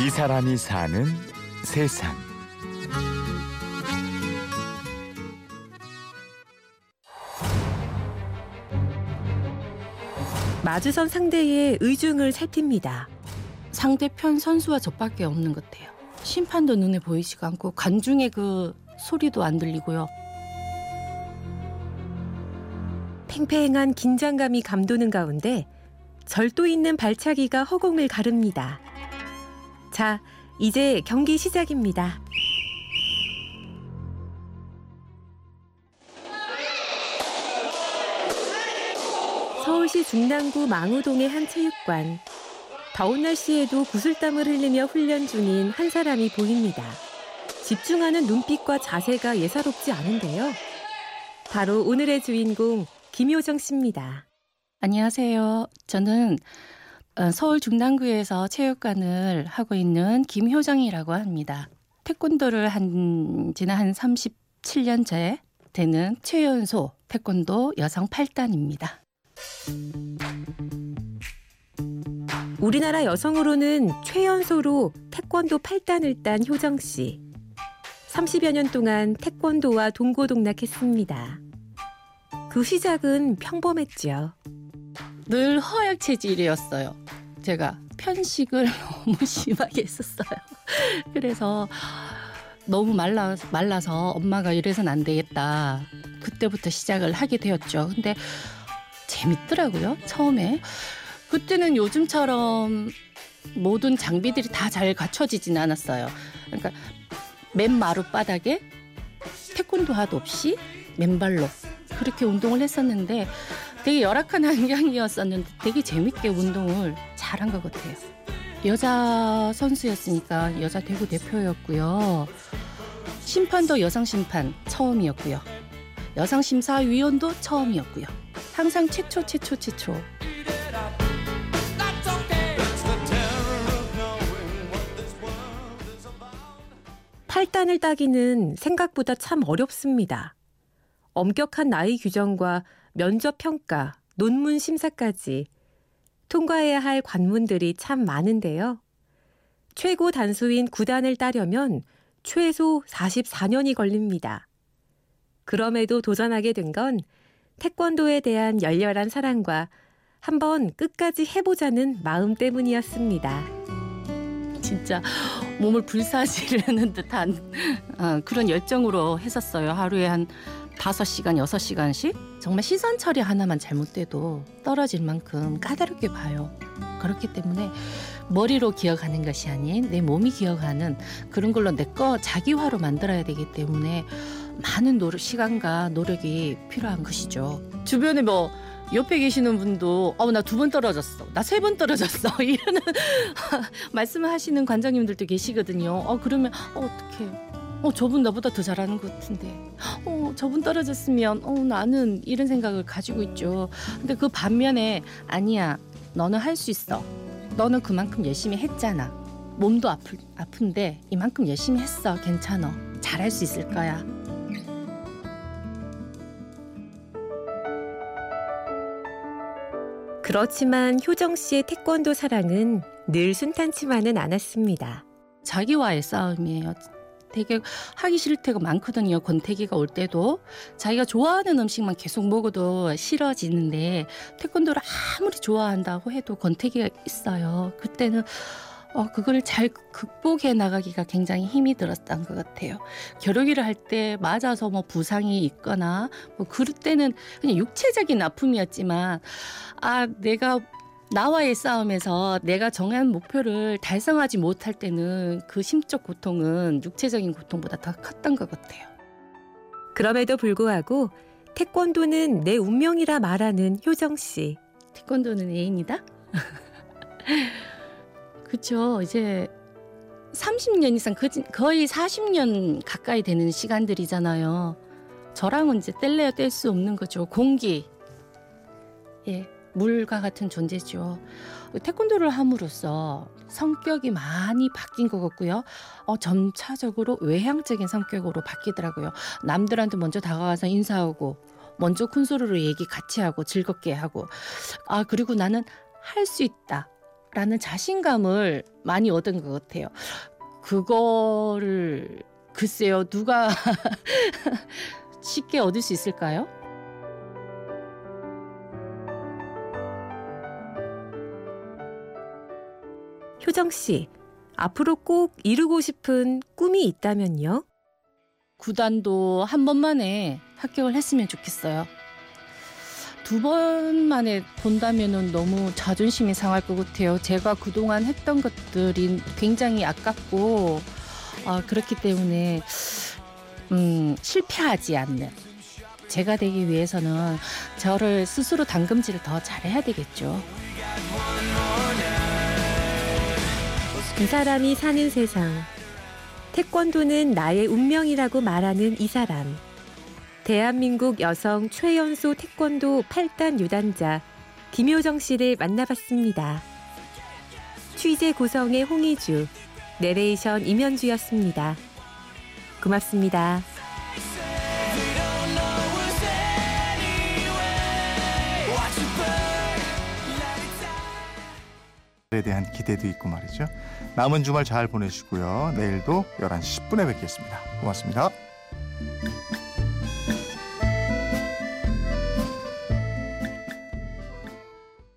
이 사람이 사는 세상. 마주선 상대의 의중을 살핍니다. 상대편 선수와 저밖에 없는 것 같아요. 심판도 눈에 보이지가 않고 관중의 그 소리도 안 들리고요. 팽팽한 긴장감이 감도는 가운데 절도 있는 발차기가 허공을 가릅니다. 자, 이제 경기 시작입니다. 서울시 중랑구 망우동의 한 체육관. 더운 날씨에도 구슬땀을 흘리며 훈련 중인 한 사람이 보입니다. 집중하는 눈빛과 자세가 예사롭지 않은데요. 바로 오늘의 주인공 김효정 씨입니다. 안녕하세요. 저는 어, 서울 중랑구에서 체육관을 하고 있는 김효정이라고 합니다. 태권도를 한 지난 한 37년째 되는 최연소 태권도 여성 8단입니다. 우리나라 여성으로는 최연소로 태권도 8단을 딴 효정 씨. 30여 년 동안 태권도와 동고동락했습니다. 그 시작은 평범했죠. 늘 허약 체질이었어요. 제가 편식을 너무 심하게 했었어요. 그래서 너무 말라, 말라서 엄마가 이래선 안 되겠다. 그때부터 시작을 하게 되었죠. 근데 재밌더라고요. 처음에. 그때는 요즘처럼 모든 장비들이 다 잘 갖춰지진 않았어요. 그러니까 맨 마룻바닥에 태권도 하도 없이 맨발로 그렇게 운동을 했었는데 되게 열악한 환경이었었는데 되게 재밌게 운동을 잘한 것 같아요. 여자 선수였으니까 여자 대구 대표였고요. 심판도 여성 심판 처음이었고요. 여성 심사위원도 처음이었고요. 항상 최초 최초 최초 8단을 따기는 생각보다 참 어렵습니다. 엄격한 나이 규정과 면접 평가, 논문 심사까지 통과해야 할 관문들이 참 많은데요. 최고 단수인 9단을 따려면 최소 44년이 걸립니다. 그럼에도 도전하게 된 건 태권도에 대한 열렬한 사랑과 한번 끝까지 해보자는 마음 때문이었습니다. 진짜 몸을 불사지르는 듯한 어, 그런 열정으로 했었어요. 하루에 한 5시간, 6시간씩 정말 시선 처리 하나만 잘못돼도 떨어질 만큼 까다롭게 봐요. 그렇기 때문에 머리로 기억하는 것이 아닌 내 몸이 기억하는 그런 걸로 내 거 자기화로 만들어야 되기 때문에 많은 노력, 시간과 노력이 필요한 것이죠. 주변에 뭐 옆에 계시는 분도 어나 두 번 떨어졌어. 나 세 번 떨어졌어. 이러는 말씀을 하시는 관장님들도 계시거든요 어 그러면 어 어떡해. 어 저분 나보다 더 잘하는 것 같은데. 어 저분 떨어졌으면 어 나는 이런 생각을 가지고 있죠. 근데 그 반면에 아니야. 너는 할 수 있어. 너는 그만큼 열심히 했잖아. 몸도 아플, 아픈데 이만큼 열심히 했어. 괜찮아. 잘할 수 있을 거야 그렇지만 효정 씨의 태권도 사랑은 늘 순탄치만은 않았습니다. 자기와의 싸움이에요. 되게 하기 싫을 때가 많거든요. 권태기가 올 때도 자기가 좋아하는 음식만 계속 먹어도 싫어지는데 태권도를 아무리 좋아한다고 해도 권태기가 있어요. 그때는 어, 그걸 잘 극복해 나가기가 굉장히 힘이 들었던 것 같아요. 겨루기를 할 때 맞아서 뭐 부상이 있거나 뭐 그럴 때는 그냥 육체적인 아픔이었지만 아 내가 나와의 싸움에서 내가 정한 목표를 달성하지 못할 때는 그 심적 고통은 육체적인 고통보다 더 컸던 것 같아요. 그럼에도 불구하고 태권도는 내 운명이라 말하는 효정 씨. 태권도는 애인이다? 그렇죠. 이제 30년 이상 거의 40년 가까이 되는 시간들이잖아요. 저랑은 이제 뗄래야 뗄 수 없는 거죠. 공기. 예. 물과 같은 존재죠. 태권도를 함으로써 성격이 많이 바뀐 것 같고요. 어, 점차적으로 외향적인 성격으로 바뀌더라고요. 남들한테 먼저 다가와서 인사하고, 먼저 큰 소리로 얘기 같이 하고 즐겁게 하고, 아, 그리고 나는 할 수 있다. 라는 자신감을 많이 얻은 것 같아요. 그거를 글쎄요, 누가 쉽게 얻을 수 있을까요? 효정 씨, 앞으로 꼭 이루고 싶은 꿈이 있다면요? 구단도 한 번만에 합격을 했으면 좋겠어요. 두 번 만에 본다면은 너무 자존심이 상할 것 같아요. 제가 그동안 했던 것들이 굉장히 아깝고 아, 그렇기 때문에 음, 실패하지 않는 제가 되기 위해서는 저를 스스로 당금질을 더 잘해야 되겠죠. 이 사람이 사는 세상. 태권도는 나의 운명이라고 말하는 이 사람. 대한민국 여성 최연소 태권도 8단 유단자 김효정 씨를 만나봤습니다. 취재 구성의 홍희주, 내레이션 임현주였습니다. 고맙습니다. 에 대한 기대도 있고 말이죠. 남은 주말 잘 보내시고요. 내일도 11시 10분에 뵙겠습니다. 고맙습니다.